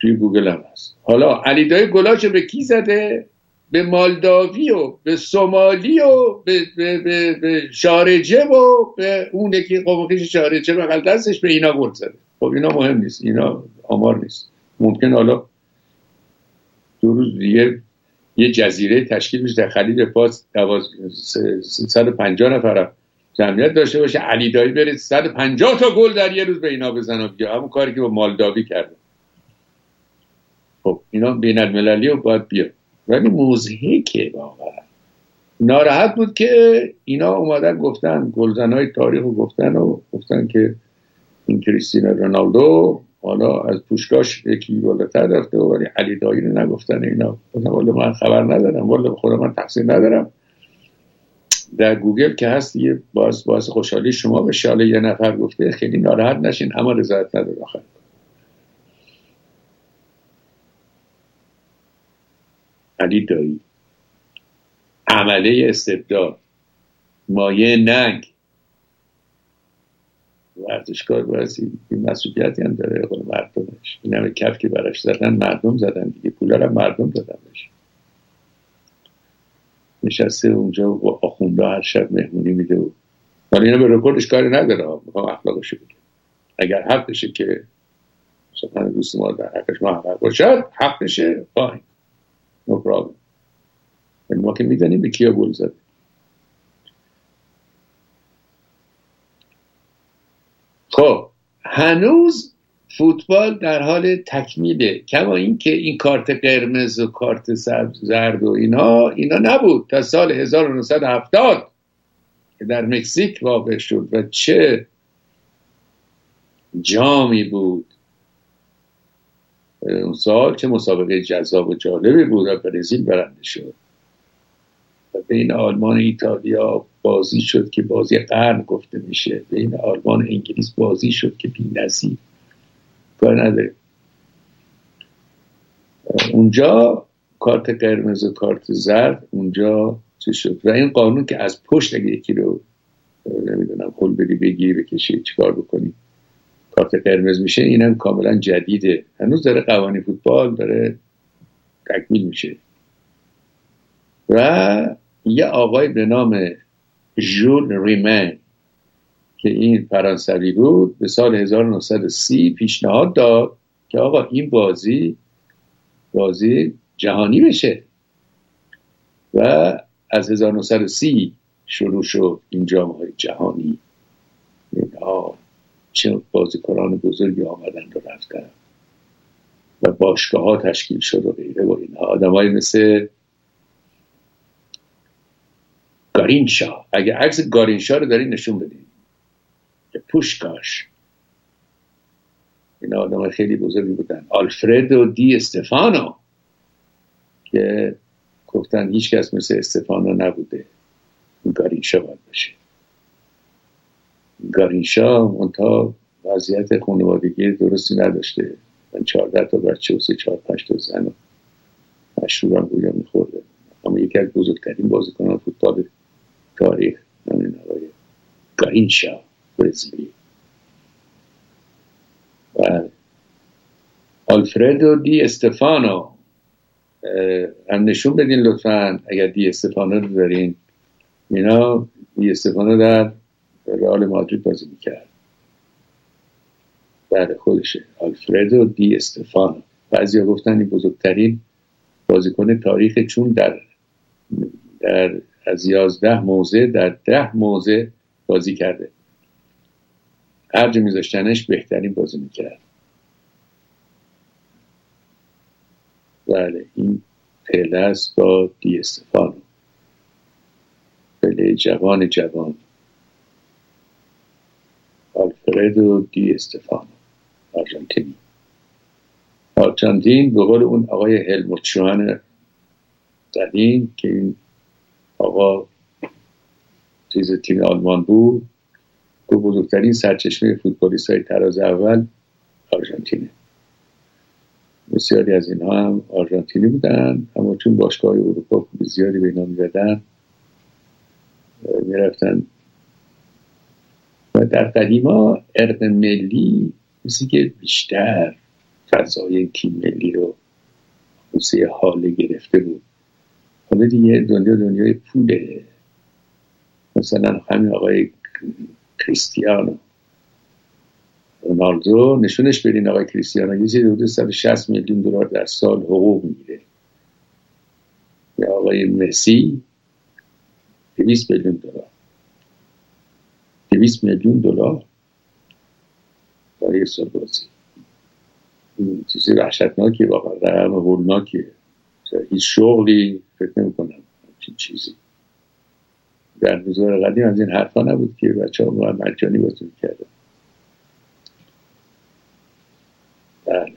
توی گوگل هم هست. حالا علی دایی گلاشو به کی زده؟ به مالداوی و به سومالی و به, به, به, به شارجه و به اون یکی قومقیش شارجه بغل دستش به اینا گل زده. خب اینا مهم نیست اینا آمار نیست. ممکن حالا دو روز دیگه یه جزیره تشکیل میشه در خلیج فارس 150 نفر جمعیت داشته باشه. علی دایی بره 150 تا گل در یه روز به اینا بزنه. بگه همون کاری که با مالداوی کرده. خب اینا بین المللی رو باید بیاد. ولی موزهکه واقعا. ناراحت بود که اینا اومدن گفتن های تاریخ رو گفتن و گفتن که این کریستینا رونالدو حالا از پوشکاش یکی بالاتر رفته ولی علی دایی رو نگفتن اینا. ولی من خبر ندارم ولی خود من تقصیر ندارم. در گوگل که هست یه باز باز خوشحالی شما به شاله یه نفر گفته خیلی ناراحت نشین اما رضایت نداره آخر. علی دایی. عمله استبداد. مایه ننگ. ورزشکار بازی این مسئولیتی هم داره. خود مردمش. این همه کف که براش زدن مردم زدن دیگه. پولا هم مردم زدن بشه نشسته اونجا و آخونده هر شب مهمونی میده و ولی اینا به رکوردش کاری نداره. می‌خوام اخلاقش بگه اگر حقشه که سخن دوست ما در حقش محقق باشد حقشه؟ فاین. نو پرابلم ما که می‌دانیم به کیا گل زده خب هنوز فوتبال در حال تکمیله. کما اینکه این کارت قرمز و کارت زرد و اینا اینا نبود تا سال 1970 که در مکزیک واقع شد و چه جامی بود. اون سال چه مسابقه جذاب و جالبی بود و برزیل برنده شد. و بین آلمان و ایتالیا بازی شد که بازی قرن گفته میشه. بین آلمان و انگلیس بازی شد که بی نظیر کار نداره اونجا کارت قرمز و کارت زرد اونجا چه شد؟ و این قانون که از پشت اگه یکی رو نمی‌دونم خل بدی بگی بکشی چیکار بکنی کارت قرمز میشه اینم کاملا جدیده. هنوز داره قوانین فوتبال داره تکمیل میشه. و یه آقای به نام ژول ریمن که این فرانسوی بود به سال 1930 پیشنهاد داد که آقا این بازی بازی جهانی بشه. و از 1930 شروع شد این جام های جهانی چه بازیکنان بزرگی آمدن و رفتن و باشگاه ها تشکیل شد و غیره و اینها. های مثل گارینشا. اگه عکس گارینشا رو دارین نشون بدین. پوشکاش این آدم خیلی بزرگی بودن. آلفردو دی استفانو که گفتن هیچ کس مثل استفانو نبوده. گارینشا باید باشه. گارینشا منتها وضعیت خانوادگی درستی نداشته. من چهارده تا بچه و سه چهار پنج تا زن و مشروع هم بویا میخورده. اما یکی از بزرگترین بازیکنان فوتبال تاریخ همین آقای گارینشا. برزیلی و آلفردو دی استفانو. هم نشون بدین لطفا اگر دی استفانو رو دارین. اینا دی استفانو در رئال مادرید بازی می‌کرد. بعد خودشه. آلفردو دی استفانو. بعضی گفتن این بزرگترین بازیکن تاریخ چون در در از یازده موزه در ده موزه بازی کرده. هر جا میذاشتنش بهترین بازی می‌کرد. بله این پله با دی استفانو پله جوان جوان. آلفردو دی استفانو آرژانتینی. آرژانتین به قول اون آقای هلموت شوهن قدیم که این آقا چیز تیم آلمان بود دو بزرگترین سرچشمه فوتبالیست های تراز اول آرژانتینه. بسیاری از اینها هم آرژانتینی بودن اما چون باشگاه اروپا خوب زیادی به اینا می‌دادن. می‌رفتن. و در قدیما ارق ملی مثل که بیشتر فضای تیم ملی رو موسیقی حاله گرفته بود. حالا دیگه دنیا دنیای پوله. مثلا همین آقای کریستیانو. رونالدو نشونش بدین آقای کریستیانو. یه چیزی حدود 160 میلیون دلار در سال حقوق می‌گیره. یا آقای مسی 200 میلیون دلار. 200 میلیون دلار برای سال بازی. چیزی وحشتناکی واقعا. رقم هولناکیه. هیچ شغلی فکر نمی کنم چیزی. در روزگار قدیم از این حرفا نبود که بچه ها مجانی بازی کرده بله.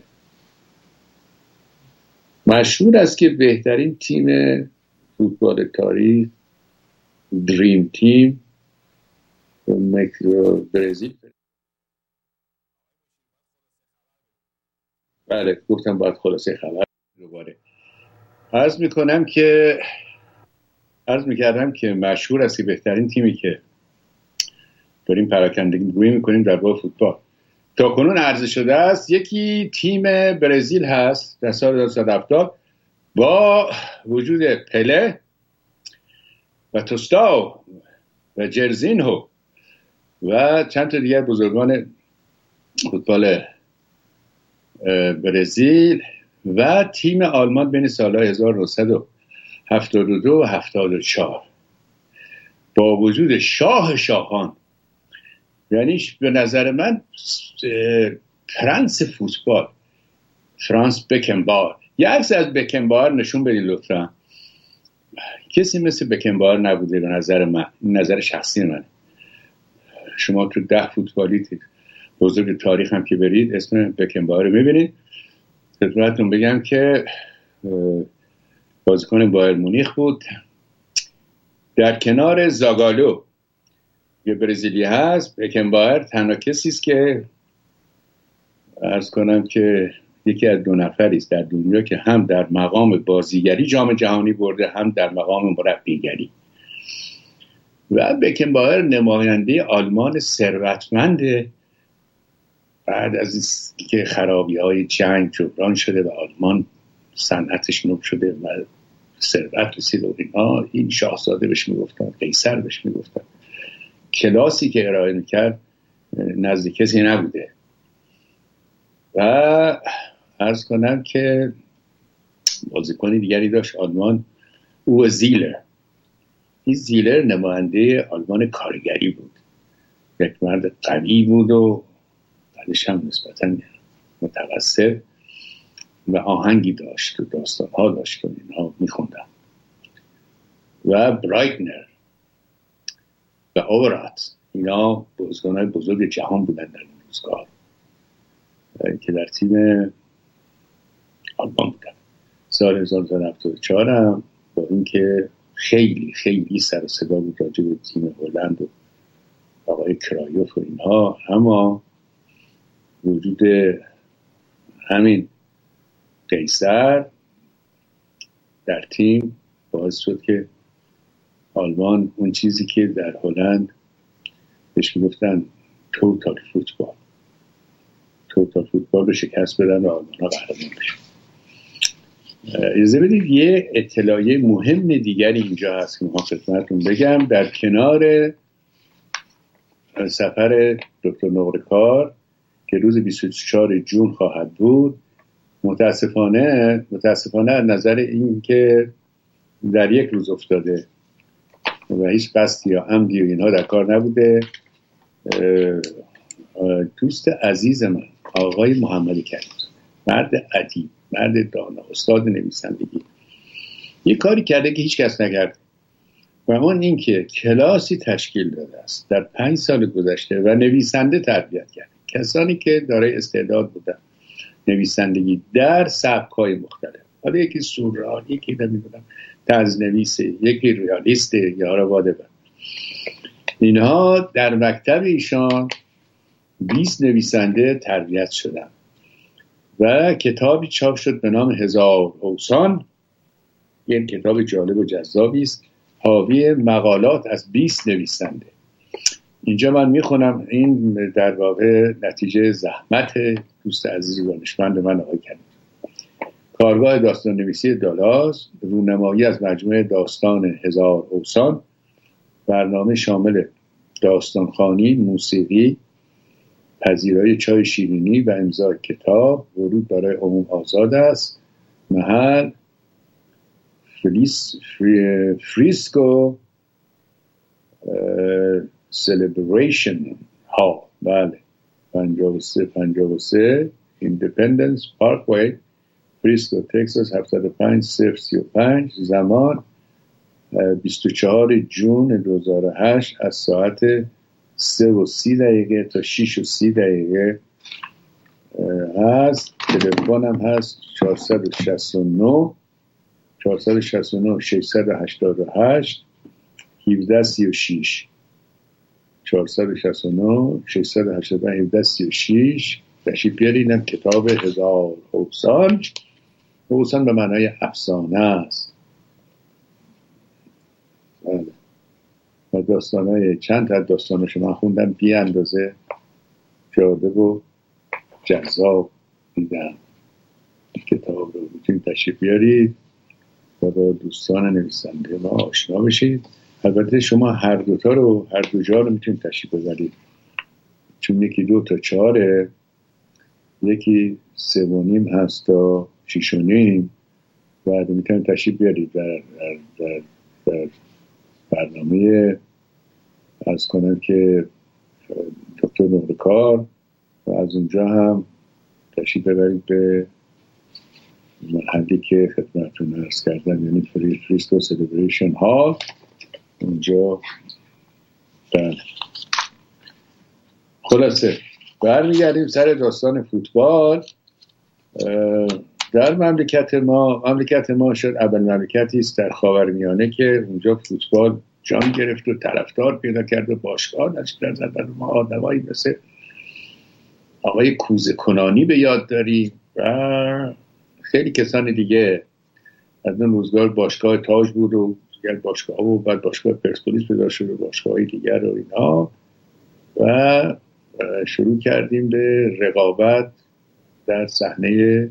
مشهور است که بهترین تیم فوتبال تاریخ دریم تیم برزیل بله گفتم باید خلاصه خبر دوباره عرض می‌کنم که عرض می‌کردم که مشهور است بهترین تیمی که داریم پراکندگی می‌کنیم در باب فوتبال. تا کنون عرضه شده است یکی تیم برزیل هست در سال 1970 با وجود پله و توستاو و جرزینهو و چند تا دیگر بزرگان فوتبال برزیل و تیم آلمان بین سالهای 1972 و 74 با وجود شاه شاهان یعنی به نظر من پرنس فوتبال فرانس بکنبار. یه عکس از بکنبار نشون بدین لطفا. کسی مثل بکنبار نبوده به نظر من. نظر شخصی منه. شما تو ده فوتبالی بزرگ تاریخ هم که برید اسم بکنبار رو می‌بینید. خدمتتون بگم که بازیکن بایر مونیخ بود. در کنار زاگالو یه برزیلی هست بکنبایر. تنها کسی است که ارز کنم که یکی از دو نفری است در دنیا که هم در مقام بازیگری جام جهانی برده هم در مقام مربیگری. و بکنبایر نماینده آلمان ثروتمند بعد از که خرابی های جنگ جبران شده و آلمان صنعتش نوب شده و ثروت رسید و اینا این شاهزاده بهش می‌گفتن قیصر بهش می‌گفتن. کلاسی که ارائه می‌کرد نزد کسی نبوده. و ارز کنم که بازیکن دیگری داشت آلمان او زیلر. این زیلر نماینده آلمان کارگری بود. یک مرد قوی بود و بعدش هم نسبتا متوسط. و آهنگی داشت و داستان ها داشت و اینها میخوندن. و برایتنر و اورات اینا بازیکن بزرگ جهان بودن در این روزگار که در تیم آلمان بودن. سال 1974 هم با اینکه خیلی خیلی سر صدا بود راجع به تیم هلند و آقای کرایوف و اینها اما وجود همین قیصر در تیم باعث شد که آلمان اون چیزی که در هلند بهش گفتن توتال فوتبال توتال فوتبال رو شکست بدن و آلمان ها قهرمان اجازه بدید یه اطلاعیه مهم دیگری اینجا هست که می‌خوام خدمتتون بگم. در کنار سفر دکتر نقرکار که روز 24 جون خواهد بود متاسفانه متاسفانه از نظر این که در یک روز افتاده و هیچ قصدی یا عمدی و اینها در کار نبوده. دوست عزیز من آقای محمد کریم مرد عدی مرد دانا استاد نویسندگی. یه کاری کرده که هیچ کس نکرده. و اون اینکه کلاسی تشکیل داده است در پنج سال گذشته و نویسنده تربیت کرده. کسانی که دارای استعداد بودن. نویسندگی در سبک های مختلف. حالا یکی سورال یکی نمی‌دونم تزنویسه یکی ریالیسته یا واده اینها در مکتب ایشان 20 نویسنده تربیت شدن و کتابی چاپ شد به نام هزار اوسان. این کتاب جالب و جذابی است. حاوی مقالات از 20 نویسنده. اینجا من می‌خونم این در واقع نتیجه زحمت دوست عزیز دانشمند من آقای کنید کارگاه داستان نویسی دالاز رونمایی از مجموعه داستان هزار اوسان برنامه شامل داستانخوانی موسیقی پذیرای چای شیرینی و امضای کتاب ورود برای عموم آزاد است. محل فریس فری Frisco Celebration Hall بله 53 53 Independence Parkway Frisco Texas 75 35 زمان 24 جون 2008 از ساعت 3 و 30 دقیقه تا 6 و 30 دقیقه هست. تلفن هم هست 469 469 688 17 36 469 680 17 36 تشریف کتاب هزار حوسان حوسان به معنای افسانه است. بله. و داستان های چند از داستانش من خوندم بی اندازه جاده و جذاب دیدم کتاب رو می‌تونید تشریف بیارید و با دوستان نویسنده ما آشنا بشید. البته شما هر دوتا رو هر دو جا رو می‌تونید تشریف ببرید. چون یکی دو تا چهاره یکی سه و نیم هست تا شیش و نیم بعد می‌تونید تشریف بیارید در, در, در, در برنامه عرض کنم که دکتر نقل و از اونجا هم تشریف ببرید به محلی که خدمتتون عرض کردم یعنی فری Frisco Celebration Hall. اونجا بله. خلاصه. برمیگردیم سر داستان فوتبال. در مملکت ما مملکت ما شد اول مملکتی است در خاورمیانه که اونجا فوتبال جان گرفت و طرفدار پیدا کرد و باشگاه در زدن ما آدمایی مثل آقای کوزه کنانی به یاد داریم و خیلی کسان دیگه. از اون روزگار باشگاه تاج بود و دیگر باشگاه و بعد باشگاه پرسپولیس پیدا شد و باشگاه دیگر و اینا. و شروع کردیم به رقابت در صحنه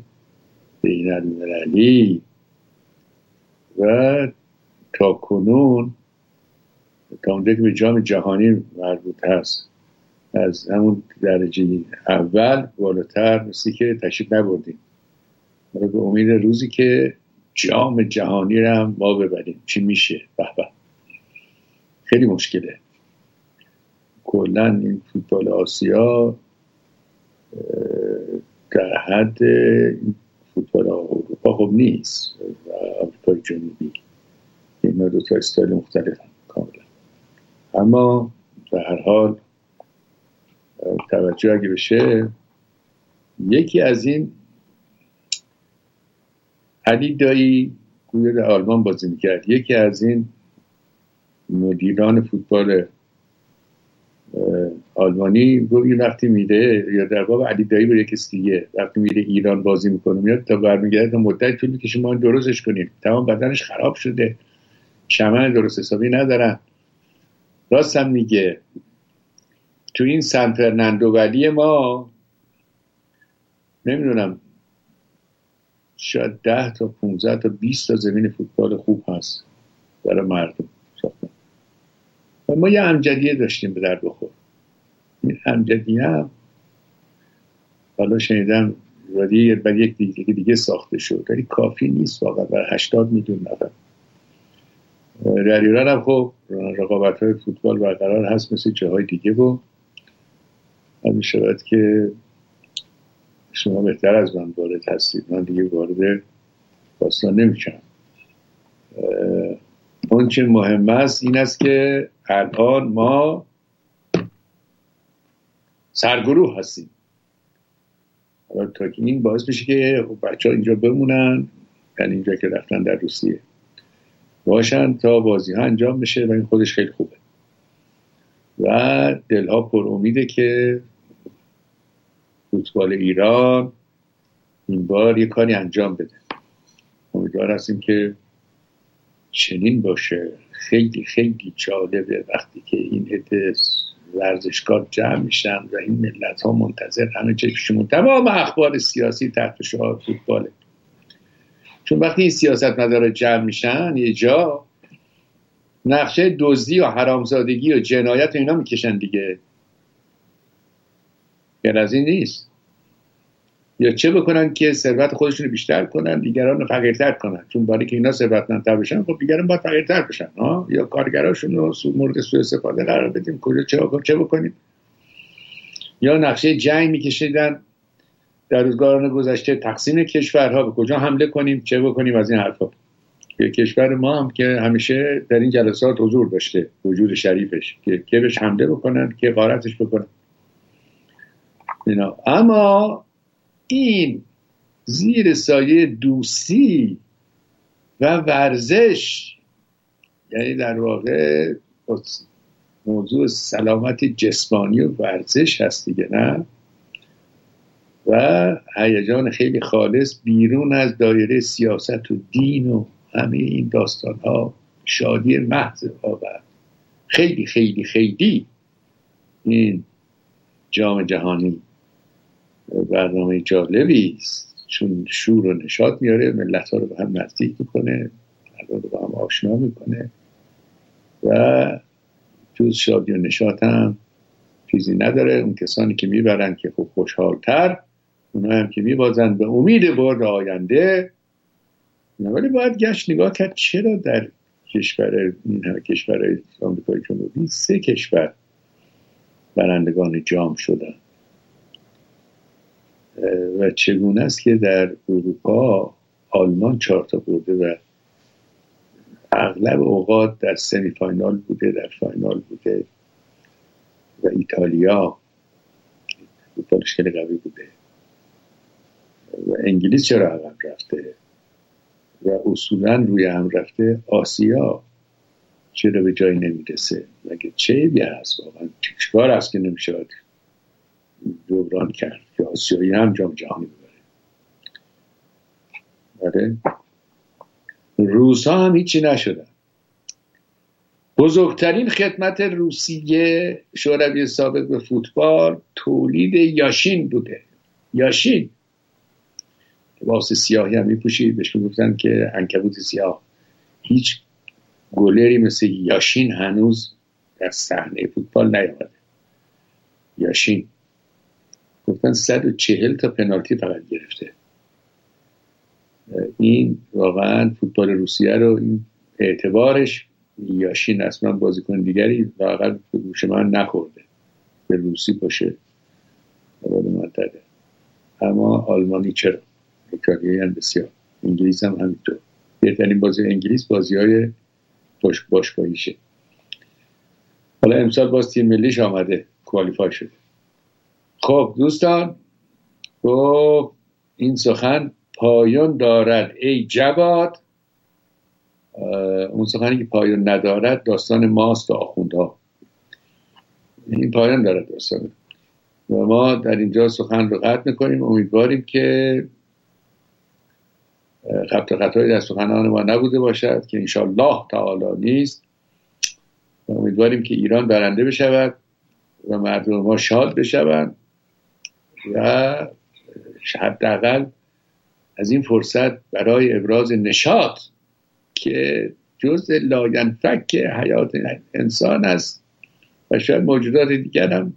بین المللی و تا کنون تا اونجا به جام جهانی مربوط هست از همون درجه اول بالاتر مثل که تشریف نبردیم. به امید روزی که جام جهانی رو هم ما ببریم. چی میشه؟ به خیلی مشکله. کلا این فوتبال آسیا در حد فوتبال اروپا خب نیست. و آمریکای جنوبی. اینا دو تا استایل مختلف هم کاملا. اما به هر حال توجه اگه بشه یکی از این علی دایی گویا در آلمان بازی می‌کرد. یکی از این مدیران فوتبال آلمانی رو یه وقتی میره یا در باب علی دایی به یکی دیگه وقتی میره ایران بازی می‌کنه میاد تا برمیگرده مدت طول می‌کشه ما درستش کنیم تمام بدنش خراب شده. شمن درست حسابی ندارن. راست هم میگه. تو این سن فرناندو ولی ما نمی‌دونم شاید ده تا 15 تا 20 تا زمین فوتبال خوب هست برای مردم. و ما یه همجدیه داشتیم به در بخور. این همجدیه هم حالا شنیدم ولی بر یک دیگه, دیگه ساخته شد. ولی کافی نیست واقعا. بر 80 میلیون نفر. در ایران هم خب رقابت های فوتبال برقرار هست. مثل جاهای دیگه و همین شود که شما بهتر از من وارد هستید. من دیگه وارد داستان نمیشم. اون چه مهم است این است که الان ما سرگروه هستیم. تا که این باعث میشه که خب بچه ها اینجا بمونن یعنی اینجا که رفتن در روسیه. باشن تا بازی ها انجام بشه و این خودش خیلی خوبه. و دلها پر امیده که فوتبال ایران این بار یه کاری انجام بده. امیدوار هستیم که چنین باشه. خیلی خیلی جالبه وقتی که این عده ورزشکار جمع میشن و این ملت ها منتظر همه چشمشون تمام اخبار سیاسی تحت شعار فوتباله. چون وقتی این سیاست مداره جمع میشن یه جا نقشه دزدی و حرامزادگی و جنایت و اینا می‌کشن دیگه. غیر از این نیست. یا چه بکنن که ثروت خودشون رو بیشتر کنن دیگران رو فقیرتر کنن. چون برای که اینا ثروتمندتر بشن خب دیگران باید فقیرتر بشن ها؟ یا کارگراشون رو مورد سوء استفاده قرار بدیم. کجا چه, چه بکنیم؟ یا نقشه جنگ میکشیدن. در روزگاران گذشته تقسیم کشورها به کجا حمله کنیم چه بکنیم از این حرفا. کشور ما هم که همیشه در این جلسات حضور داشته وجود شریفش که که بهش حمله بکنن که غارتش بکنن. اما این زیر سایه دوستی و ورزش یعنی در واقع موضوع سلامت جسمانی و ورزش هست دیگه نه؟ و هیجان خیلی خالص بیرون از دایره سیاست و دین و همه این داستان ها شادی محض و خیلی خیلی خیلی این جام جهانی. برنامه جالبی است چون شور و نشاط میاره ملت ها رو به هم نزدیک می‌کنه رو به هم آشنا می‌کنه و جز شادی و نشاط هم چیزی نداره. اون کسانی که می‌برن که خوب خوشحالتر اونا هم که میبازن به امید بار آینده. ولی باید گشت نگاه کرد چرا در کشور این همه کشور آمریکای جنوبی سه کشور برندگان جام شدن. و چگونه است که در اروپا آلمان چهار تا برده و اغلب اوقات در سمی فاینال بوده در فاینال بوده و ایتالیا فوتبالش خیلی قوی بوده. و انگلیس چرا عقب رفته؟ و اصولا روی هم رفته آسیا چرا به جایی نمی‌رسه؟ مگه چه هست واقعا؟ چیکار هست که نمیشه دوران کرد که آسیایی هم جام جهانی ببره. روس ها هم هیچی نشدن. بزرگترین خدمت روسیه شوروی سابق به فوتبال تولید یاشین بوده. یاشین. لباس سیاهی هم میپوشید. بهش می‌گفتن که انکبوت سیاه. هیچ گلری مثل یاشین هنوز در صحنه فوتبال نیامده. یاشین. گفتن 140 تا پنالتی فقط گرفته. این واقعا فوتبال روسیه رو این اعتبارش یاشین اصلا بازیکن دیگری واقعا به گوش من نخورده. به روسی باشه. منطقه اما آلمانی چرا؟ ایتالیایی هم بسیار. انگلیس هم همینطور. بهترین بازی انگلیس بازی های باش باشگاهیشه. حالا امسال باز تیم ملیش آمده. کوالیفای شده. خب دوستان گفت این سخن پایان دارد. ای جواد اون سخنی که پایان ندارد داستان ماست و آخوندها. این پایان دارد داستان. و ما در اینجا سخن رو قطع می‌کنیم. امیدواریم که خط خطایی در سخنان ما نبوده باشد که انشالله تعالی نیست. امیدواریم که ایران برنده بشود و مردم ما شاد بشوند. و حداقل از این فرصت برای ابراز نشاط که جز لاینفک حیات انسان است و شاید موجودات دیگر هم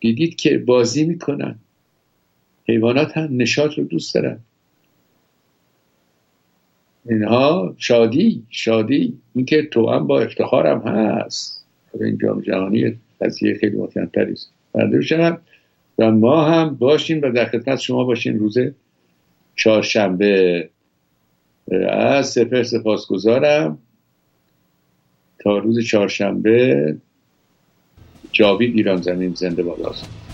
دیدید که بازی می‌کنن. حیوانات هم نشاط رو دوست دارن. اینها شادی شادی. اینکه تو هم با افتخارم هست. این جام جهانی قضیه خیلی مطمئنتری است. و ما هم باشیم و در خدمت شما باشیم روز چهارشنبه. از سپر سپاسگزارم. تا روز چهارشنبه جاوید ایران زمین زنده بالاست.